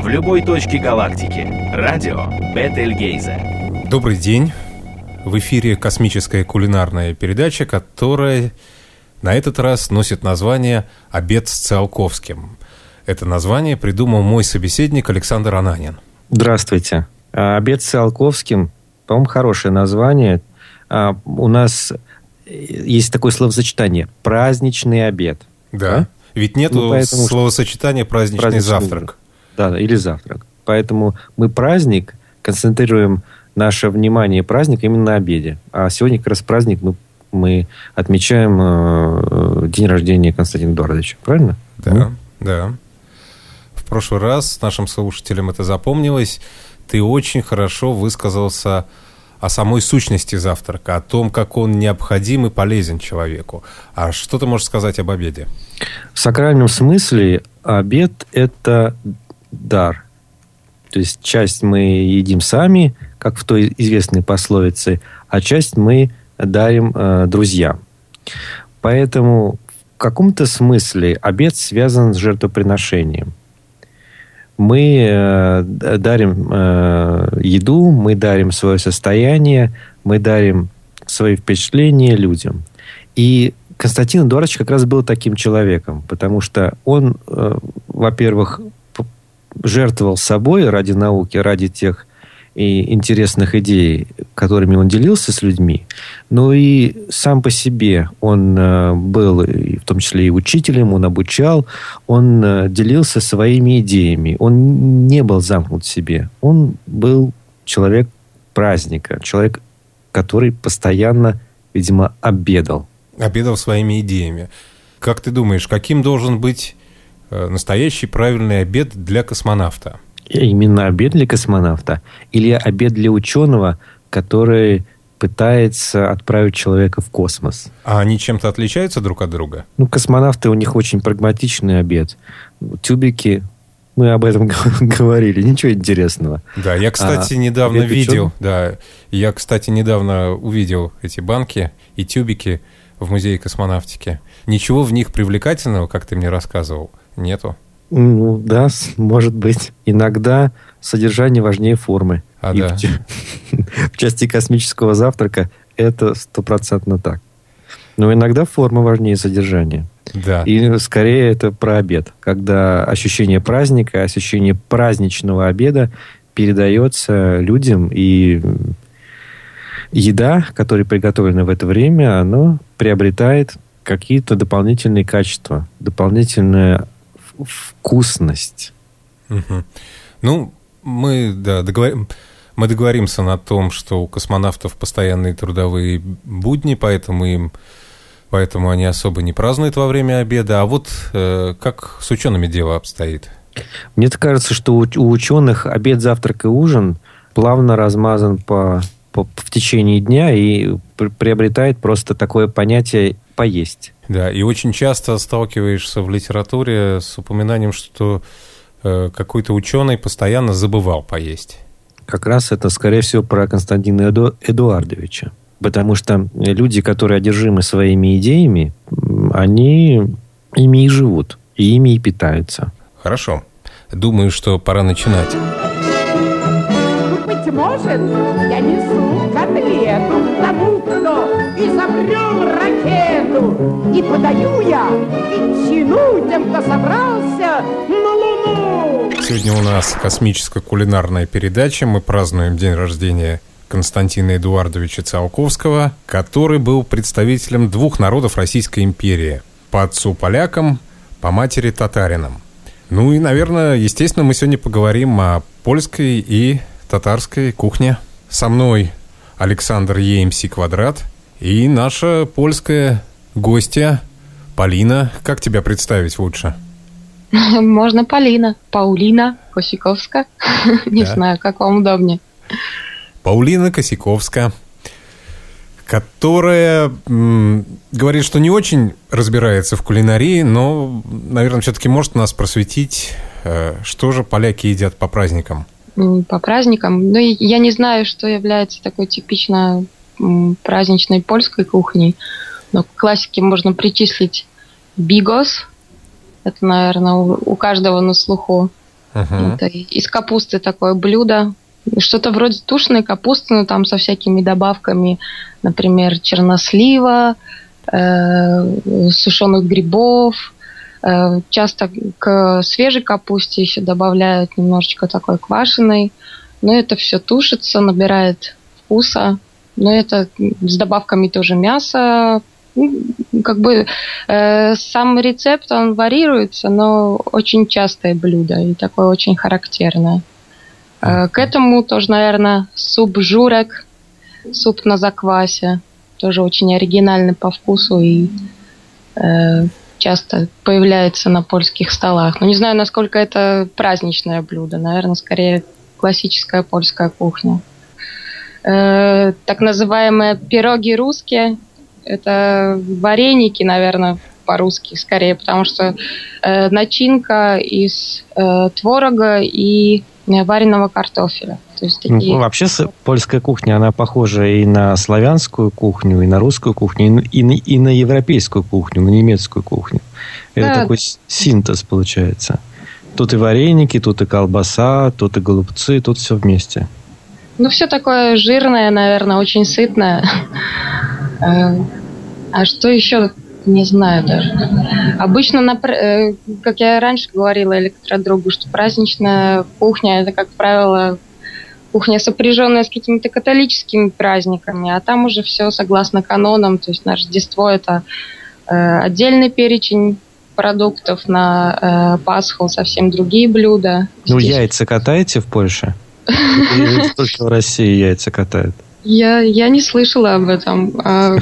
в любой точке галактики. Радио Бетельгейзе. Добрый день. В эфире космическая кулинарная передача, которая на этот раз носит название «Обед с Циолковским». Это название придумал мой собеседник Александр Ананин. Здравствуйте. А, «Обед с Циолковским», по-моему, хорошее название. А, у нас есть такое словосочетание «праздничный обед». Да, ведь нет ну, поэтому, словосочетания «праздничный, праздничный завтрак». Да, или завтрак. Поэтому мы праздник концентрируем наше внимание праздник именно на обеде. А сегодня как раз праздник мы, мы отмечаем э, день рождения Константина Эдуардовича. Правильно? Да, ну? да. В прошлый раз нашим слушателям это запомнилось. Ты очень хорошо высказался о самой сущности завтрака, о том, как он необходим и полезен человеку. А что ты можешь сказать об обеде? В сакральном смысле обед – это дар. То есть часть мы едим сами, как в той известной пословице, а часть мы дарим э, друзьям. Поэтому в каком-то смысле обед связан с жертвоприношением. Мы э, дарим э, еду, мы дарим свое состояние, мы дарим свои впечатления людям. И Константин Эдуардович как раз был таким человеком, потому что он, э, во-первых, жертвовал собой ради науки, ради тех и интересных идей, которыми он делился с людьми, но и сам по себе он э, был, в том числе и учителем, он обучал, он э, делился своими идеями. Он не был замкнут в себе. Он был человек праздника, человек, который постоянно, видимо, обедал. Обедал своими идеями. Как ты думаешь, каким должен быть э, настоящий правильный обед для космонавта? именно обед для космонавта или обед для ученого, который пытается отправить человека в космос. А они чем-то отличаются друг от друга? Ну, космонавты, у них очень прагматичный обед. Тюбики, мы об этом говорили, ничего интересного. Да, я, кстати, а, недавно видел, да, я, кстати, недавно увидел эти банки и тюбики в музее космонавтики. Ничего в них привлекательного, как ты мне рассказывал, нету. Ну, да, может быть. Иногда содержание важнее формы. А, И да. в, в части космического завтрака это стопроцентно так. Но иногда форма важнее содержания. Да. И скорее это про обед, когда ощущение праздника, ощущение праздничного обеда передается людям, и еда, которая приготовлена в это время, она приобретает какие-то дополнительные качества, дополнительное вкусность. Угу. Ну, мы, да, договор... мы договоримся на том, что у космонавтов постоянные трудовые будни, поэтому им поэтому они особо не празднуют во время обеда. А вот э, как с учеными дело обстоит? Мне кажется, что у, у ученых обед, завтрак и ужин плавно размазан по, в течение дня и приобретает просто такое понятие поесть. Да, и очень часто сталкиваешься в литературе с упоминанием, что э, какой-то ученый постоянно забывал поесть. Как раз это, скорее всего, про Константина Эду, Эдуардовича. Потому что люди, которые одержимы своими идеями, они ими и живут, и ими и питаются. Хорошо. Думаю, что пора начинать. Быть может, я несу котлету изобрел ракету. И подаю я ветчину тем, кто собрался на Луну. Сегодня у нас космическая кулинарная передача. Мы празднуем день рождения Константина Эдуардовича Циолковского, который был представителем двух народов Российской империи. По отцу полякам, по матери татаринам. Ну и, наверное, естественно, мы сегодня поговорим о польской и татарской кухне. Со мной Александр ЕМС Квадрат – и наша польская гостья Полина. Как тебя представить лучше? Можно Полина, Паулина Косиковска. Не знаю, как вам удобнее. Паулина Косиковска, которая м, говорит, что не очень разбирается в кулинарии, но, наверное, все-таки может нас просветить, э, что же поляки едят по праздникам. По праздникам? Ну, я не знаю, что является такой типично праздничной польской кухней. Но к классике можно причислить бигос. Это, наверное, у, каждого на слуху. Uh-huh. Это из капусты такое блюдо. Что-то вроде тушеной капусты, но там со всякими добавками, например, чернослива, э, сушеных грибов. Э, часто к свежей капусте еще добавляют немножечко такой квашеной. Но это все тушится, набирает вкуса. Но это с добавками тоже мяса, ну, как бы э, сам рецепт он варьируется, но очень частое блюдо и такое очень характерное. Э, к этому тоже, наверное, суп журек, суп на заквасе, тоже очень оригинальный по вкусу и э, часто появляется на польских столах. Но не знаю, насколько это праздничное блюдо. Наверное, скорее классическая польская кухня. Э, так называемые пироги русские – это вареники, наверное, по-русски скорее, потому что э, начинка из э, творога и вареного картофеля. То есть такие... ну, вообще польская кухня, она похожа и на славянскую кухню, и на русскую кухню, и на, и на европейскую кухню, на немецкую кухню. Это да. такой синтез получается. Тут и вареники, тут и колбаса, тут и голубцы, тут все вместе. Ну, все такое жирное, наверное, очень сытное. Э, а что еще не знаю даже. Обычно, на, э, как я раньше говорила электродругу, что праздничная кухня это, как правило, кухня, сопряженная с какими-то католическими праздниками, а там уже все согласно канонам, то есть на Рождество это э, отдельный перечень продуктов, на э, Пасху совсем другие блюда. Ну, Здесь... яйца катаете в Польше? Или только в России яйца катают? Я, я не слышала об этом. А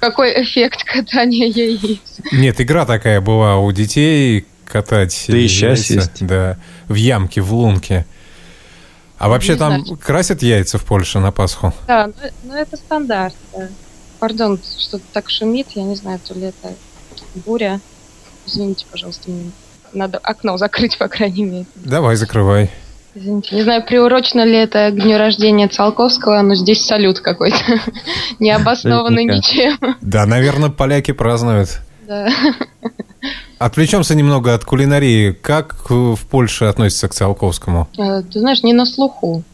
какой эффект катания яиц. Нет, игра такая была у детей катать да и сейчас есть. Да, в ямке, в лунке. А вообще не там знаю. красят яйца в Польше на Пасху? Да, ну, ну это стандарт. Да. Пардон, что-то так шумит, я не знаю, то ли это буря. Извините, пожалуйста, мне надо окно закрыть, по крайней мере. Давай, закрывай. Извините, не знаю, приурочено ли это к дню рождения Циолковского, но здесь салют какой-то, необоснованный ничем. Да, наверное, поляки празднуют. Да. Отвлечемся немного от кулинарии. Как в Польше относятся к Циолковскому? Э, ты знаешь, не на слуху.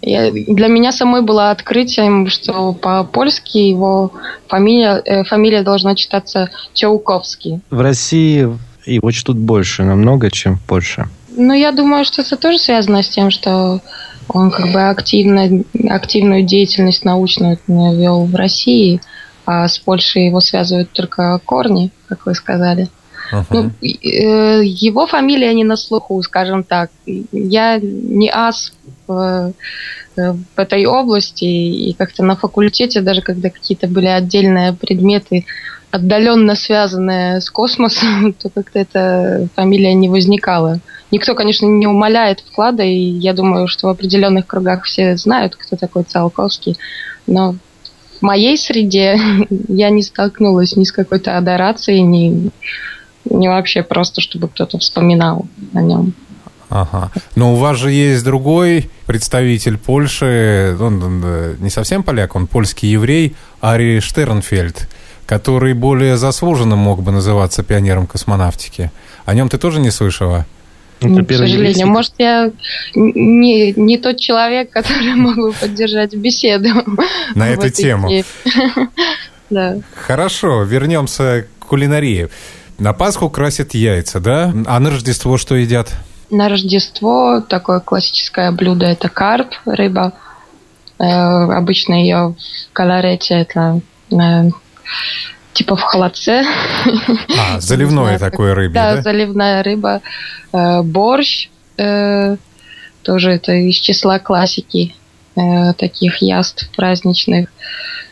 Я, для меня самой было открытием, что по-польски его фамилия, э, фамилия должна читаться Чауковский. В России его чтут больше намного, чем в Польше. Ну, я думаю, что это тоже связано с тем, что он как бы активно, активную деятельность научную вел в России, а с Польшей его связывают только корни, как вы сказали. Uh-huh. Ну, э, его фамилия не на слуху, скажем так. Я не ас в, э, в этой области, и как-то на факультете, даже когда какие-то были отдельные предметы, отдаленно связанные с космосом, то как-то эта фамилия не возникала. Никто, конечно, не умаляет вклада, и я думаю, что в определенных кругах все знают, кто такой Циолковский. Но в моей среде я не столкнулась ни с какой-то адорацией, ни, ни вообще просто, чтобы кто-то вспоминал о нем. Ага. Но у вас же есть другой представитель Польши, он, он э, не совсем поляк, он польский еврей, Ари Штернфельд, который более заслуженно мог бы называться пионером космонавтики. О нем ты тоже не слышала? Это к сожалению. Может, я не, не тот человек, который мог бы поддержать беседу. На эту тему. Да. Хорошо, вернемся к кулинарии. На Пасху красят яйца, да? А на Рождество что едят? На Рождество такое классическое блюдо – это карп, рыба. Э, обычно ее в каларете это э, типа в холодце. А, заливное такое рыбе, да? Да, заливная рыба. Э, борщ, э, тоже это из числа классики э, таких яств праздничных.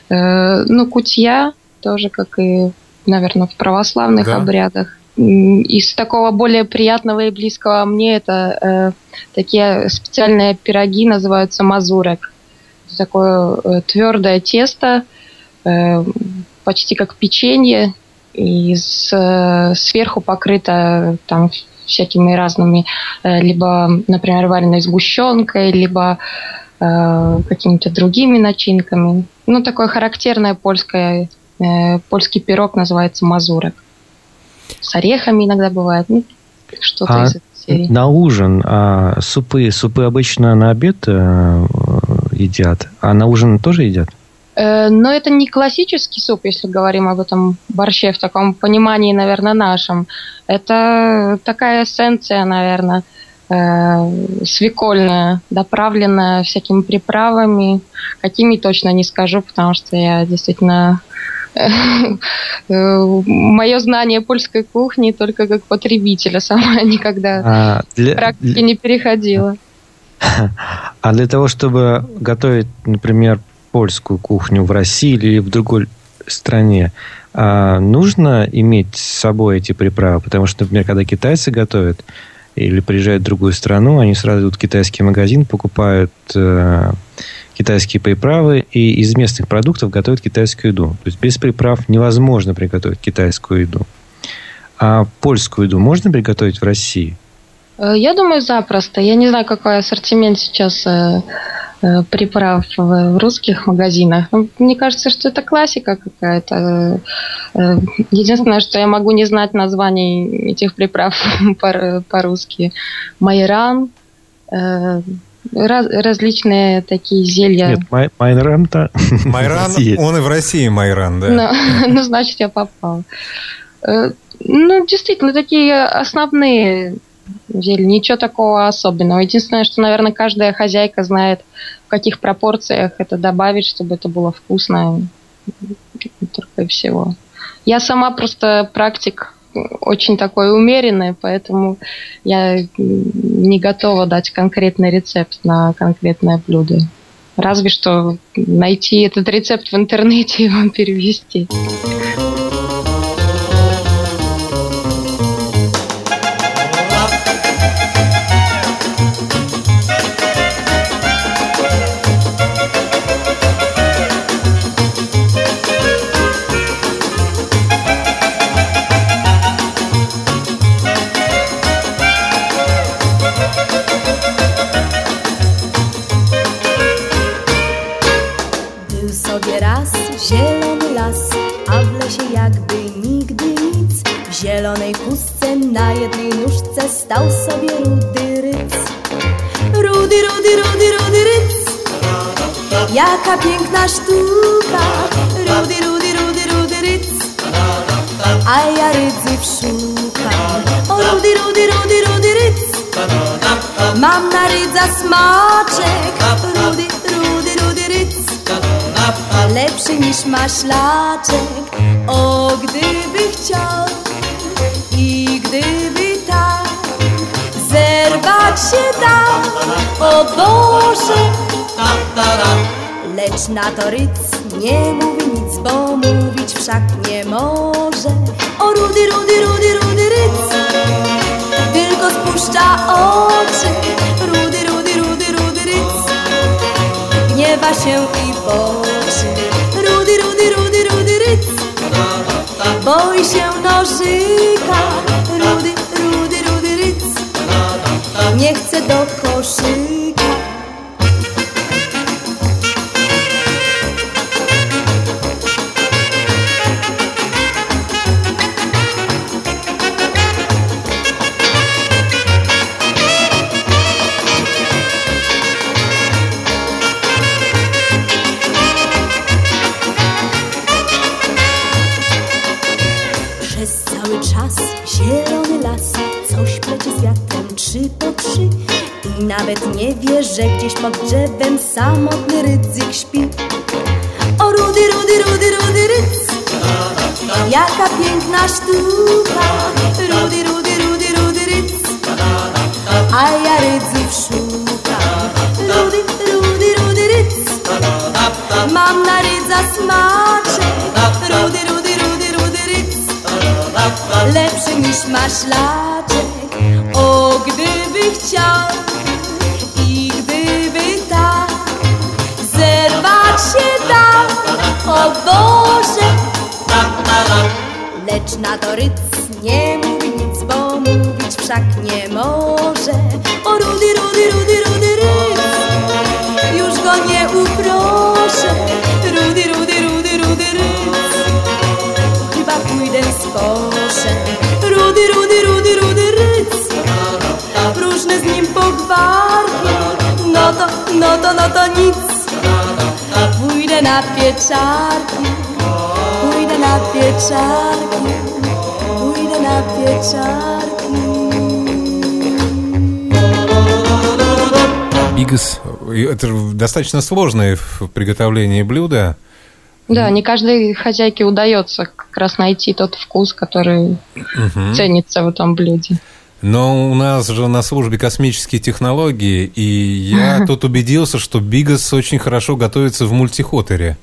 Ну, кутья тоже, как и, наверное, в православных да. обрядах. Из такого более приятного и близкого мне это такие специальные пироги называются мазурек. Такое твердое тесто, почти как печенье, и с, э, сверху покрыто там всякими разными, э, либо, например, вареной сгущенкой, либо э, какими-то другими начинками. Ну, такое характерное польское, э, польский пирог называется мазурок. С орехами иногда бывает. Ну, что-то А из этой серии. на ужин а, супы, супы обычно на обед э, едят, а на ужин тоже едят? Э, Но это не классический суп, если говорим об этом борще в таком понимании, наверное, нашем. Это такая эссенция, наверное, э, свекольная, доправленная всякими приправами. Какими точно не скажу, потому что я действительно Мое знание польской кухни только как потребителя сама никогда А для, практики не переходила. а для того, чтобы готовить, например, польскую кухню в России или в другой стране, а, нужно иметь с собой эти приправы? Потому что, например, когда китайцы готовят или приезжают в другую страну, они сразу идут в китайский магазин, покупают э, китайские приправы и из местных продуктов готовят китайскую еду. То есть без приправ невозможно приготовить китайскую еду. А польскую еду можно приготовить в России? Э, Я думаю, запросто. Я не знаю, какой ассортимент сейчас э, приправ в, русских магазинах. Ну, Мне кажется, что это классика какая-то. Э, Единственное, что я могу не знать названий этих приправ по- по-русски. Майран, э, раз- различные такие зелья. Нет, Май- Майнрам-то в Майран, он и в России Майран, да. Ну, ну, значит, я попал. Э, Ну, действительно, такие основные зелья. Ничего такого особенного. Единственное, что, наверное, каждая хозяйка знает, в каких пропорциях это добавить, чтобы это было вкусно. Только и всего. Я сама просто практик очень такой умеренный, поэтому я не готова дать конкретный рецепт на конкретное блюдо. Разве что найти этот рецепт в интернете и вам перевести. Jaka piękna sztuka. Rudy, rudy, rudy, rudy ryc. A ja rydzów szukam. O rudy, rudy, rudy, rudy ryc. Mam na rydza smaczek. Rudy, rudy, rudy ryc lepszy niż maślaczek. O, gdyby chciał i gdyby tak zerwać się dał, o Boże. Lecz na to ryc nie mówi nic, bo mówić wszak nie może. O, rudy, rudy, rudy, rudy ryc, tylko spuszcza oczy. Rudy, rudy, rudy, rudy ryc gniewa się i boczy. Rudy, rudy, rudy, rudy ryc, boi się nożyka. Rudy, rudy, rudy ryc, nie chce do koszyka. Że gdzieś pod drzewem Samotny rydzyk śpi. O rudy, rudy, rudy, rudy ryc. Jaka piękna sztuka. Rudy, rudy, rudy, rudy ryc. A ja rydzów szukam. Rudy, rudy, rudy ryc. Mam na rydza smaczek. Rudy, rudy, rudy, rudy ryc. Lepszy niż maślaczek. O, gdyby chciał o Boże! Lecz na to ryc nie mówi nic, bo mówić wszak nie może. O rudy, rudy, rudy, rudy ryc, już go nie uproszę. Rudy, rudy, rudy, rudy ryc, chyba pójdę z. Rudy, rudy, rudy, rudy ryc, próżny z nim pogwarki, no to, no to, no to nic. Pójdę na pieczarki, pójdę na pieczarki, pójdę na pieczarki. Бигас – это достаточно сложное в приготовлении блюдо. Да, не каждой хозяйке удается как раз найти тот вкус, который ценится в этом блюде. Но у нас же на службе космические технологии, и я тут убедился, что Бигас очень хорошо готовится в мультихотере.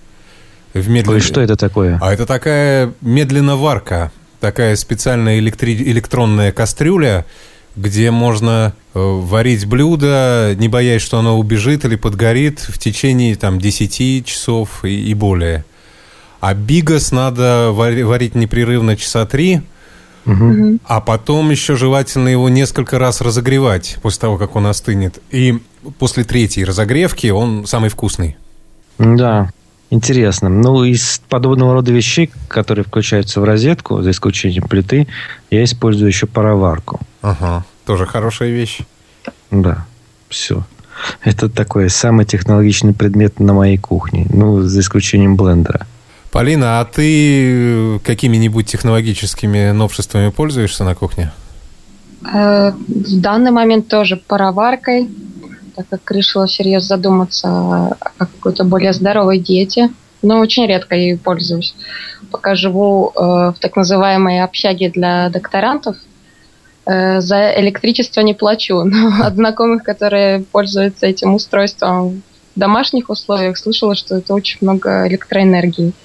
В медлен- Ой, что это такое? А это такая медленноварка, такая специальная электри- электронная кастрюля, где можно э, варить блюдо, не боясь, что оно убежит или подгорит в течение там 10 часов и, и более. А бигас надо вари- варить непрерывно часа три, а потом еще желательно его несколько раз разогревать после того, как он остынет. И после третьей разогревки он самый вкусный. Да, интересно. Ну, из подобного рода вещей, которые включаются в розетку, за исключением плиты, я использую еще пароварку. Ага, тоже хорошая вещь. Да, все. Это такой самый технологичный предмет на моей кухне. Ну, за исключением блендера. Полина, а ты какими-нибудь технологическими новшествами пользуешься на кухне? Э, В данный момент тоже пароваркой, так как решила всерьез задуматься о какой-то более здоровой диете. Но очень редко ею пользуюсь. Пока живу э, в так называемой общаге для докторантов, э, за электричество не плачу. Но от знакомых, которые пользуются этим устройством в домашних условиях, слышала, что это очень много электроэнергии э,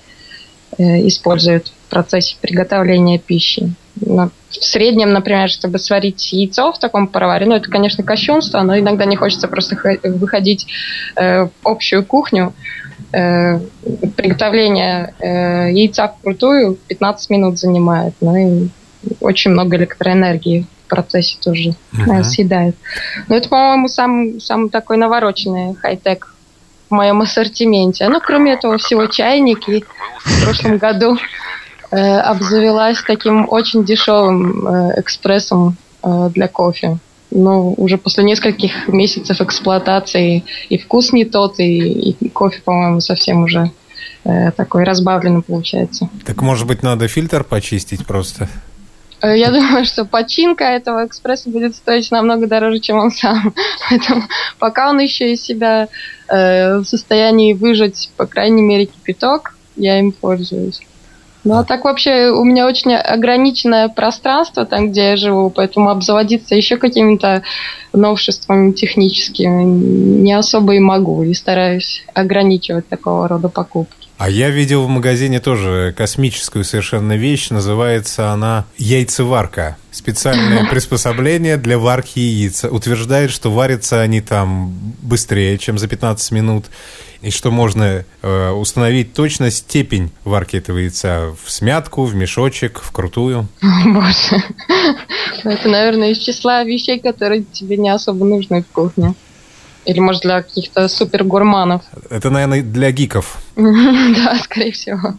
используют в процессе приготовления пищи. В среднем, например, чтобы сварить яйцо в таком пароваре, ну, это, конечно, кощунство, но иногда не хочется просто хо- выходить э, в общую кухню. Э, приготовление э, яйца вкрутую 15 минут занимает, ну и очень много электроэнергии в процессе тоже э, съедает. Но это, по-моему, сам, самый такой навороченный хай-тек в моем ассортименте. Ну, кроме этого всего, чайник. И в прошлом году э, обзавелась таким очень дешевым э, экспрессом э, для кофе. Ну, уже после нескольких месяцев эксплуатации и вкус не тот, и, и кофе, по-моему, совсем уже э, такой разбавленный получается. Так, может быть, надо фильтр почистить просто? Э, Я думаю, что починка этого экспресса будет стоить намного дороже, чем он сам. Поэтому пока он еще из себя э, в состоянии выжать, по крайней мере, кипяток, я им пользуюсь. Ну а так вообще у меня очень ограниченное пространство там, где я живу, поэтому обзаводиться еще какими-то новшествами техническими не особо и могу, и стараюсь ограничивать такого рода покупки. А я видел в магазине тоже космическую совершенно вещь. Называется она яйцеварка. Специальное приспособление для варки яиц. Утверждает, что варятся они там быстрее, чем за 15 минут. И что можно э, установить точно степень варки этого яйца в смятку, в мешочек, в крутую. Боже. Это, наверное, из числа вещей, которые тебе не особо нужны в кухне. Или, может, для каких-то супер гурманов. Это, наверное, для гиков. Да, скорее всего.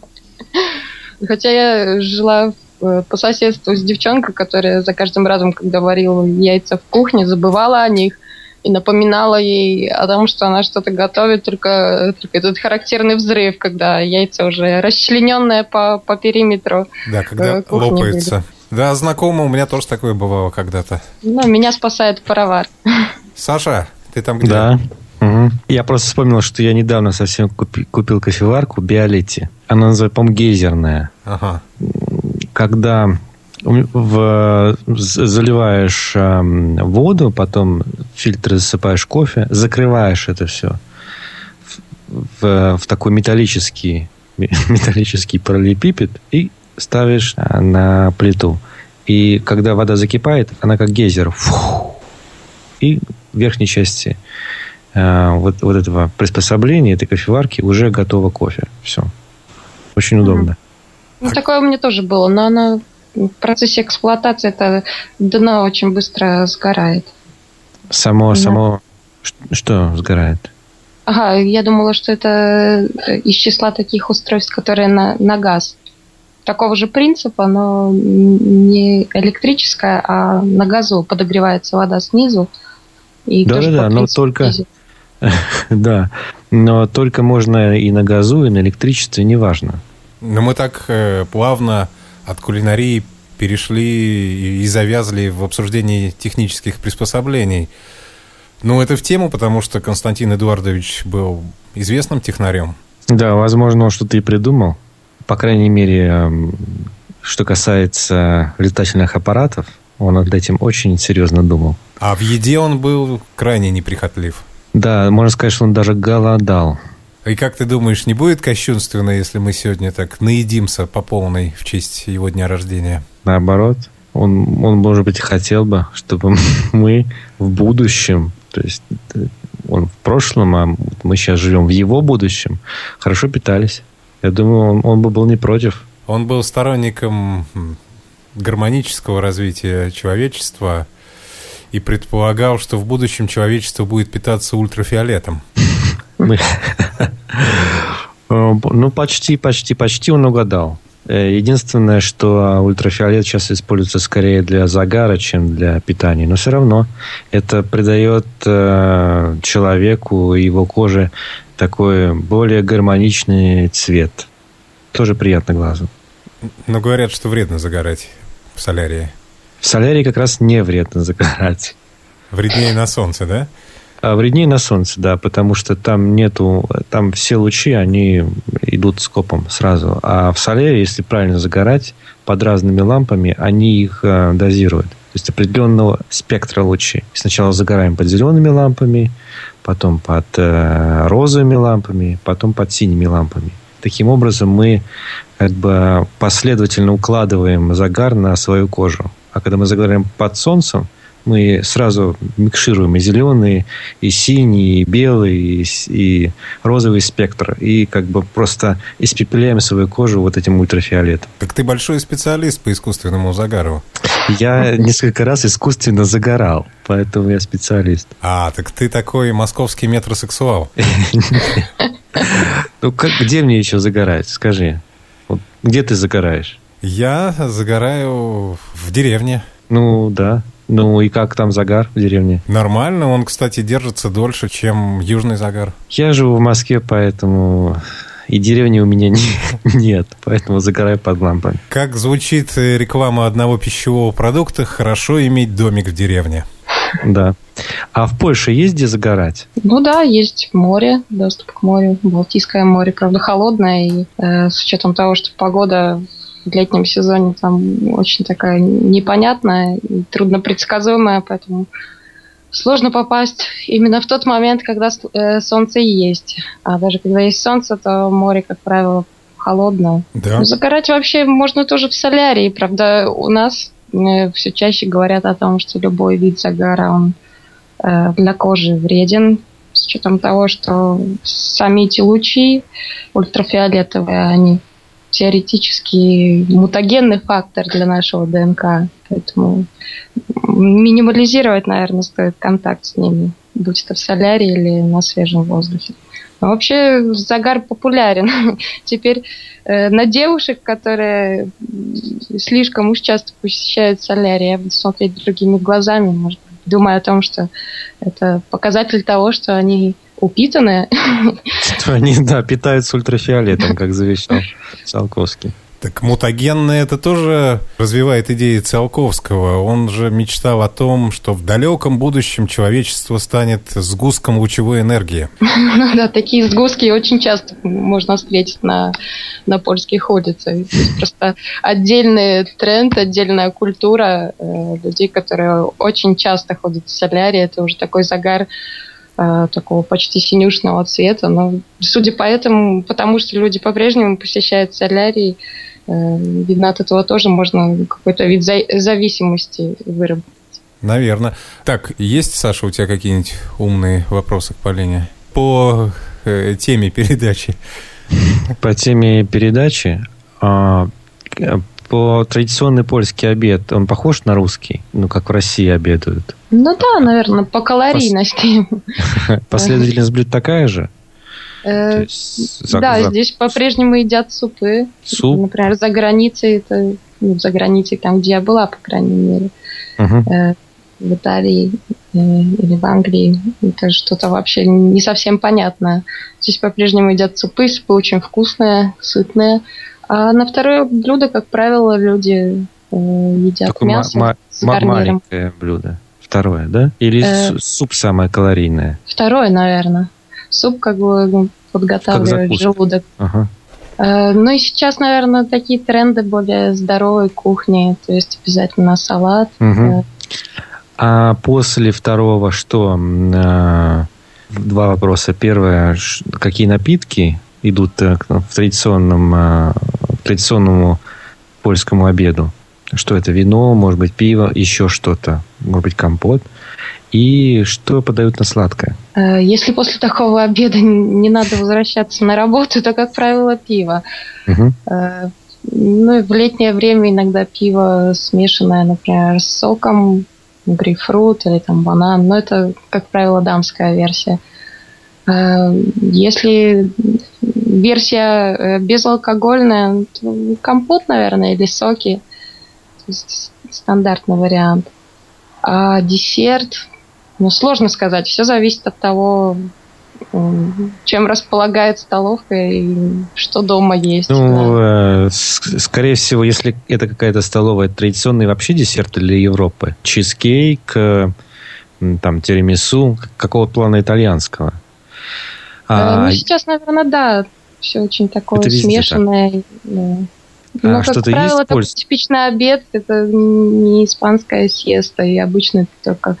Хотя я жила э, по соседству с девчонкой, которая за каждым разом, когда варила яйца в кухне, забывала о них и напоминала ей о том, что она что-то готовит, только, только этот характерный взрыв, когда яйца уже расчлененные по, по периметру. Да, когда э, кухни лопается. Да, знакомо, у меня тоже такое бывало когда-то. Ну, меня спасает паровар. Саша, ты там где? Да. Мгм. Я просто вспомнил, что я недавно совсем купи- купил кофеварку Биолетти. Она называется, по-моему, гейзерная. Ага. Когда в, заливаешь эм, воду, потом в фильтр засыпаешь кофе, закрываешь это все в, в- в такой металлический, металлический параллелепипед и ставишь а, на плиту. И когда вода закипает, она как гейзер. Фу. и верхней части э, вот, вот этого приспособления, этой кофеварки уже готово кофе. Все. Очень удобно. Ну, такое у меня тоже было, но оно в процессе эксплуатации это дно очень быстро сгорает. Само, Да. само... Что сгорает? Ага, я думала, что это э, из числа таких устройств, которые на, на газ. Такого же принципа, но не электрическое, а на газу подогревается вода снизу. Да-да-да, но только-. Да. Но только можно и на газу, и на электричестве, неважно. Но мы так э, плавно от кулинарии перешли и завязли в обсуждении технических приспособлений. Ну, это в тему, потому что Константин Эдуардович был известным технарем. Да, возможно, он что-то и придумал. По крайней мере, что касается летательных аппаратов, он над этим очень серьезно думал. А в еде он был крайне неприхотлив. Да, можно сказать, что он даже голодал. И как ты думаешь, не будет кощунственно, если мы сегодня так наедимся по полной в честь его дня рождения? Наоборот, он, он может быть, хотел бы, чтобы мы в будущем, то есть э, он в прошлом, а мы сейчас живем в его будущем, хорошо питались. Я думаю, он, он бы был не против. Он был сторонником гармонического развития человечества и предполагал, что в будущем человечество будет питаться ультрафиолетом. Э, ну, почти, почти, почти он угадал. Э, единственное, что ультрафиолет сейчас используется скорее для загара, чем для питания. Но все равно это придает э, человеку и его коже такой более гармоничный цвет. Тоже приятно глазу. Но говорят, что вредно загорать в солярии. В солярии как раз не вредно загорать. Вреднее на солнце, да? А вреднее на солнце, да, потому что там нету, там все лучи, они идут скопом сразу. А в соляре, если правильно загорать под разными лампами, они их э, дозируют. То есть определенного спектра лучей. Сначала загораем под зелеными лампами, потом под э, розовыми лампами, потом под синими лампами. Таким образом мы как бы последовательно укладываем загар на свою кожу. А когда мы загораем под солнцем, мы сразу микшируем и зеленый, и синий, и белый, и, и розовый спектр. И как бы просто испепеляем свою кожу вот этим ультрафиолетом. Так ты большой специалист по искусственному загару. Я несколько раз искусственно загорал, поэтому я специалист. А, так ты такой московский метросексуал. Ну, где мне еще загорать? Скажи. Где ты загораешь? Я загораю в деревне. Ну, да. Ну и как там загар в деревне? Нормально, он, кстати, держится дольше, чем южный загар. Я живу в Москве, поэтому и деревни у меня не, нет, поэтому загораю под лампами. Как звучит реклама одного пищевого продукта, хорошо иметь домик в деревне. Да. А в Польше есть где загорать? Ну да, есть море, доступ к морю. Балтийское море, правда, холодное. И э, с учетом того, что погода в летнем сезоне там очень такая непонятная и трудно предсказуемая, поэтому сложно попасть именно в тот момент, когда э, солнце есть. А даже когда есть солнце, то море, как правило, холодное. Да. Но загорать вообще можно тоже в солярии. Правда, у нас все чаще говорят о том, что любой вид загара, он э, для кожи вреден, с учетом того, что сами эти лучи ультрафиолетовые, они теоретически мутагенный фактор для нашего ДНК. Поэтому минимализировать, наверное, стоит контакт с ними, будь это в солярии или на свежем воздухе. Вообще загар популярен. Теперь э, на девушек, которые слишком уж часто посещают солярий, я буду смотреть другими глазами, может, думая о том, что это показатель того, что они упитанные. Они, да, питаются ультрафиолетом, как завещал Циолковский. Так мутагенное это тоже развивает идеи Циолковского. Он же мечтал о том, что в далеком будущем человечество станет сгустком лучевой энергии. Ну да, такие сгустки очень часто можно встретить на, на польских улицах. Просто отдельный тренд, отдельная культура э, людей, которые очень часто ходят в солярий. Это уже такой загар Э, такого почти синюшного цвета. Но судя по этому, потому что люди по-прежнему посещают солярий, видно, от этого тоже можно какой-то вид зависимости выработать. Наверное. Так, есть, Саша, у тебя какие-нибудь умные вопросы к Полине? По э, теме передачи. По теме передачи? А, по традиционный польский обед, он похож на русский? Ну, как в России обедают? Ну да, наверное, по калорийности. Последовательность блюд такая же? Э, да, здесь по-прежнему едят супы. Суп? Например, за границей, это, ну, за границей, там, где я была, по крайней мере. Э, в Италии э, или в Англии. Это что-то вообще не совсем понятное. Здесь по-прежнему едят супы, супы очень вкусные, сытные. А на второе блюдо, как правило, люди э, едят Такое мясо ма- с гарниром. маленькое блюдо. Второе, да? Или Э. суп самое калорийное? Второе, наверное. Суп как бы подготавливает закуска. желудок. Ага. Э, Ну и сейчас, наверное, такие тренды более здоровой кухни. То есть обязательно салат. Э, А после второго что? А, Два вопроса. Первое, какие напитки идут э, в традиционном, а, к традиционному польскому обеду? Что это? Вино, может быть, пиво, еще что-то, может быть, компот. И что подают на сладкое? Э, Если после такого обеда не надо возвращаться на работу, то, как правило, пиво. Э, Ну и в летнее время иногда пиво смешанное, например, с соком, грейпфрут или там банан. Но это, как правило, дамская версия. Э, Если версия безалкогольная, то компот, наверное, или соки. Стандартный вариант. А десерт, ну, сложно сказать. Все зависит от того, чем располагает столовка и что дома есть. Да. Ну, э, с- скорее всего, если это какая-то столовая, традиционный вообще десерт для Европы. Чизкейк, э, там, тирамису, какого плана итальянского. Э, А, ну, сейчас, наверное, да, все очень такое Это везде так. смешанное. да. А Но, как что-то есть правило, такой польс- типичный обед это не испанская сиеста, и обычно это только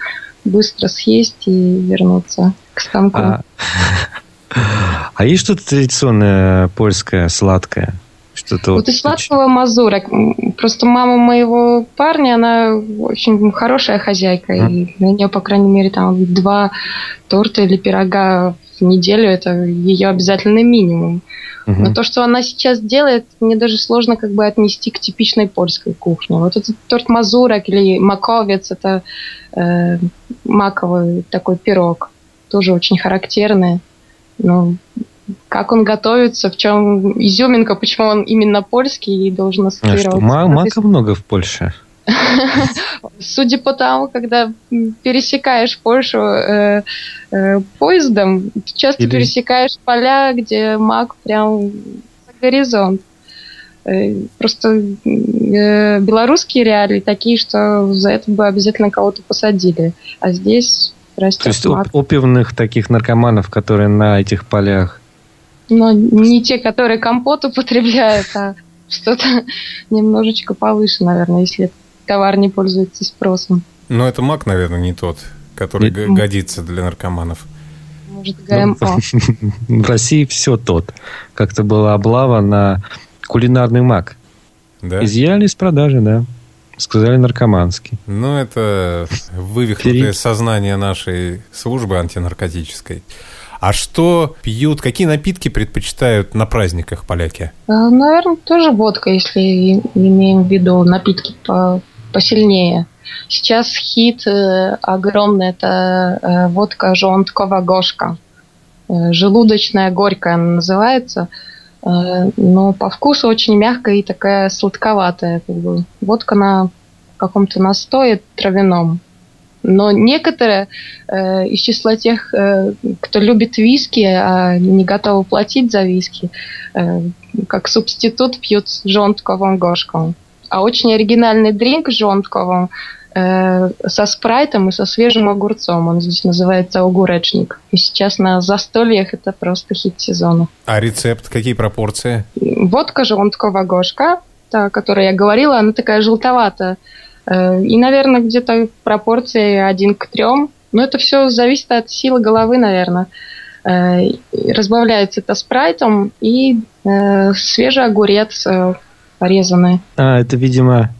быстро съесть и вернуться к станку. а- а есть что-то традиционное польское, сладкое? Что-то Вот из сладкого мазура. Просто мама моего парня, она очень хорошая хозяйка. И на нее, по крайней мере, там два торта или пирога в неделю это ее обязательный минимум. Мгм. Но то, что она сейчас делает, мне даже сложно как бы отнести к типичной польской кухне. Вот этот торт мазурок или маковец, это э, маковый такой пирог, тоже очень характерный. Ну, как он готовится, в чем изюминка, почему он именно польский и должен А ассоциироваться. ма- с мака много в Польше? Судя по тому, когда пересекаешь Польшу э, э, поездом, часто Или- пересекаешь поля, где маг прям за горизонт. Э, Просто э, белорусские реалии такие, что за это бы обязательно кого-то посадили. А здесь растет То есть мак. оп- опиумных таких наркоманов, которые на этих полях. Но не те, которые компот употребляют, а что-то немножечко повыше, наверное, если товар не пользуется спросом. Но это мак, наверное, не тот, который Нет. г- годится для наркоманов. Может, Ну, ГМО. В России все тот. Как-то была облава на кулинарный мак. Да? Изъяли из продажи, да. Сказали наркоманский. Ну, это вывихнутое Перед- сознание нашей службы антинаркотической. А что пьют, какие напитки предпочитают на праздниках поляки? Наверное, тоже водка, если имеем в виду напитки по- посильнее. Сейчас хит э, огромный, это э, водка жонткова гошка. Э, желудочная горькая она называется. Э, но по вкусу очень мягкая и такая сладковатая. Как бы. Водка на каком-то настое травяном. Но некоторые э, из числа тех, э, кто любит виски, а не готовы платить за виски, э, как субститут пьют с жонтковым гошком. А очень оригинальный дринк с жонтковым со спрайтом и со свежим огурцом. Он здесь называется огуречник. И сейчас на застольях это просто хит сезона. А рецепт, какие пропорции? Водка жонткова гошка, та, о которой я говорила, она такая желтоватая. Э, И, наверное, где-то пропорции один к трем. Но это все зависит от силы головы, наверное. Э, Разбавляется это спрайтом и э, свежий огурец э, порезанный. А, это, видимо,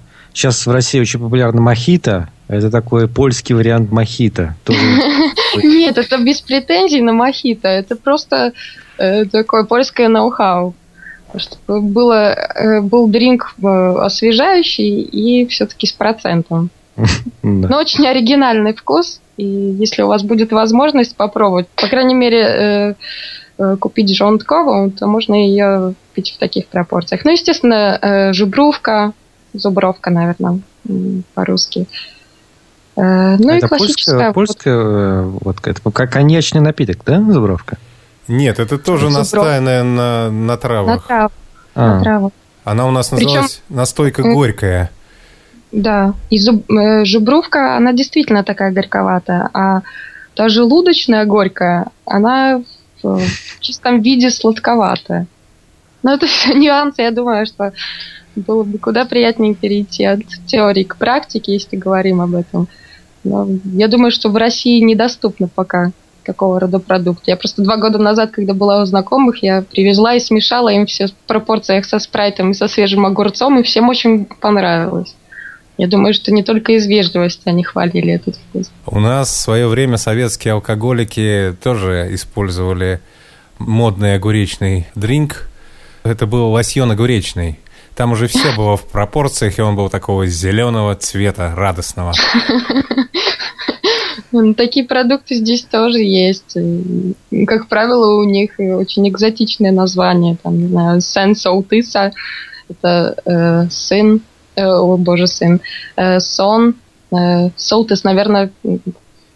сейчас в России очень популярна мохито. Это такой польский вариант мохито. Нет, это без претензий на мохито. Это просто э, такое польское ноу-хау. Чтобы было, э, был дринк э, освежающий и все-таки с процентом. Но очень оригинальный вкус. И если у вас будет возможность попробовать, по крайней мере, купить жонткову, то можно ее пить в таких пропорциях. Ну, естественно, жубрувка, зубровка, наверное, по-русски. Э, ну А и это классическая польская, э, водка. Это как коньячный напиток, да, Зубровка? Нет, это тоже Зубров. настаянная на, на на травах. трав- А, на травах. Она у нас Причем- называлась настойка горькая. Да, и зуб, э, жубровка, она действительно такая горьковатая, а та желудочная горькая, она в, в чистом виде сладковатая. Но это все нюансы, я думаю, что было бы куда приятнее перейти от теории к практике, если говорим об этом. Но я думаю, что в России недоступно пока такого рода продукт. Я просто два года назад, когда была у знакомых, я привезла и смешала им все в пропорциях со спрайтом и со свежим огурцом, и всем очень понравилось. Я думаю, что не только из вежливости они хвалили этот вкус. У нас в свое время советские алкоголики тоже использовали модный огуречный дринк. Это был лосьон огуречный. Там уже все было в пропорциях, и он был такого зеленого цвета, радостного. Ну, Такие продукты здесь тоже есть. Как правило, у них очень экзотичные названия. Там, не знаю, Сен Саутыса, это э, сын, э, о боже, сын, э, сон. Э, Солтыс, наверное, в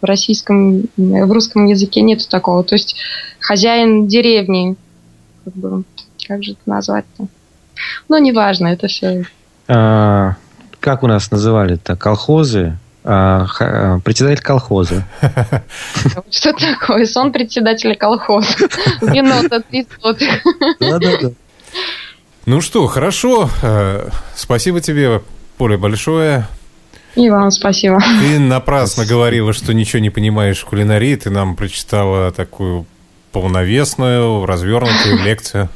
российском, в русском языке нет такого. То есть хозяин деревни. Как, бы, как же это назвать-то? Ну, неважно, это все а, как у нас называли-то? Колхозы? А, ха- а, председатель колхоза. Что такое? Сон председателя колхоза. Вино-то три сотых. Да-да-да. Ну что, хорошо. Э, Спасибо тебе, Поле, большое. И вам спасибо. Ты напрасно говорила, что ничего не понимаешь в кулинарии. Ты нам прочитала такую полновесную, развернутую лекцию.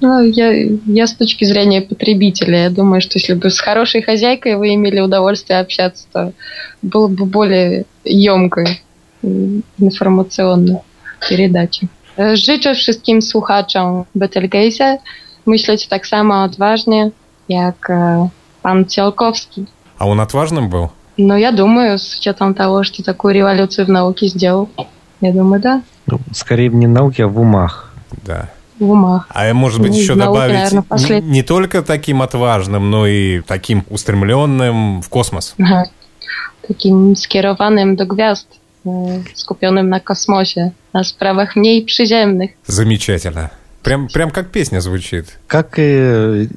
Ну, я, я с точки зрения потребителя, я думаю, что если бы с хорошей хозяйкой вы имели удовольствие общаться, то было бы более емкой информационной передачи. Życzę wszystkim słuchaczom Betelgeuse myśleć tak samo odważnie, jak pan Циолковский. А он отважным был? Но я думаю, с учетом того, что такую революцию в науке сделал, я думаю, да, Ну, скорее не в науке, а в умах. Да. В умах. А может быть Ну, еще в науке, добавить наверное, не, послед- не только таким отважным, но и таким устремленным в космос. Aha. Takim skierowanym do gwiazd, e, skupionym na kosmosie, na sprawach mniej przyziemnych. Замечательно. Прям, прям как песня звучит. Как и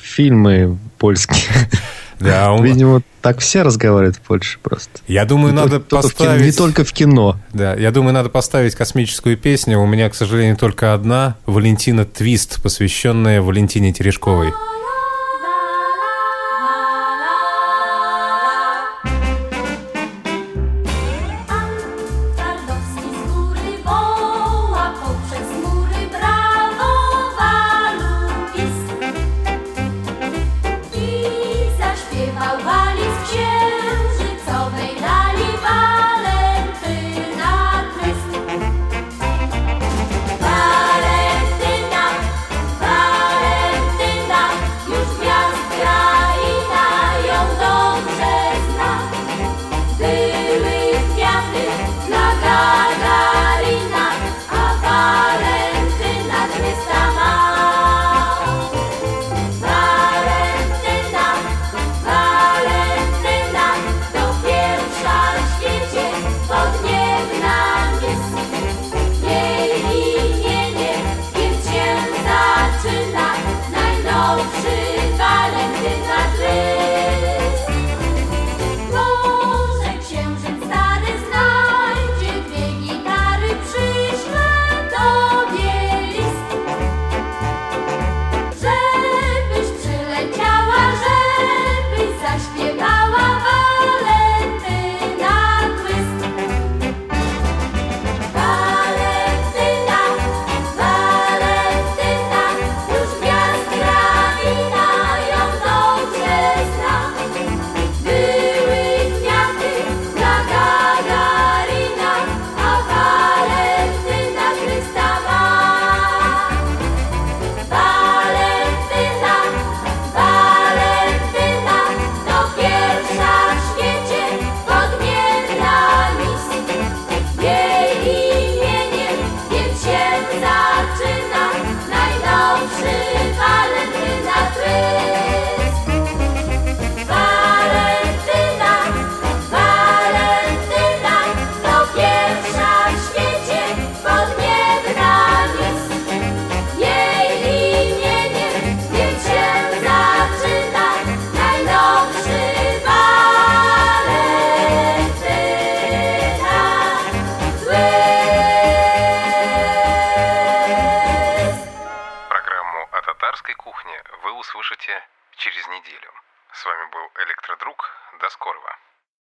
фильмы польские. Да, он- Видимо, так все разговаривают в Польше просто. Я думаю, Не надо только- в кино- поставить... Не только в кино. Да, я думаю, надо поставить космическую песню. У меня, к сожалению, только одна. Валентина Твист, посвященная Валентине Терешковой.